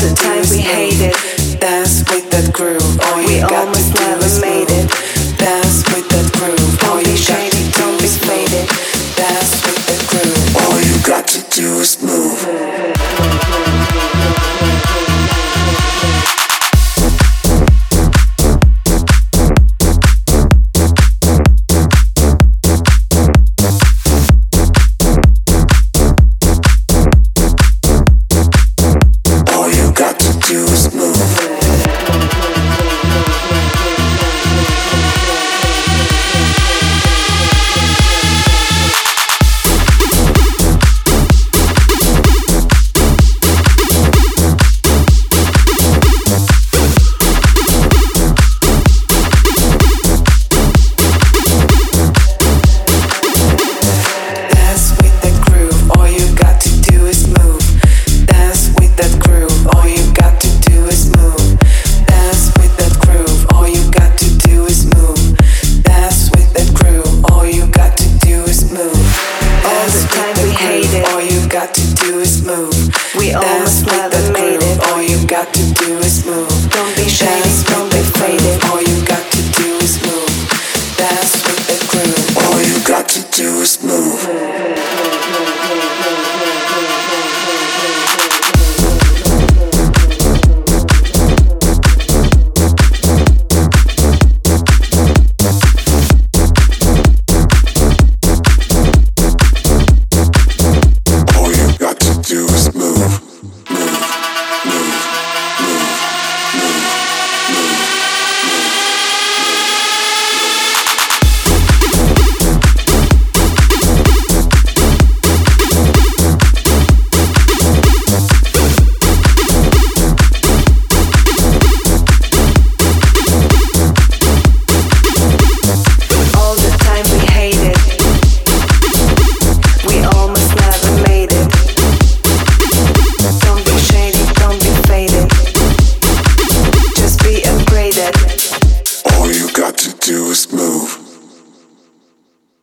the times we hated. Dance with that groove. All never made it. Dance with that groove. All do it. Dance with that groove. All you got to do is move. you've got to do is move. We Dance with the groove. All you've got to do is move. Don't be shy. Dance don't be faded. All you've got to do is move. Dance with the groove. All you've got to do is move. move, move, move.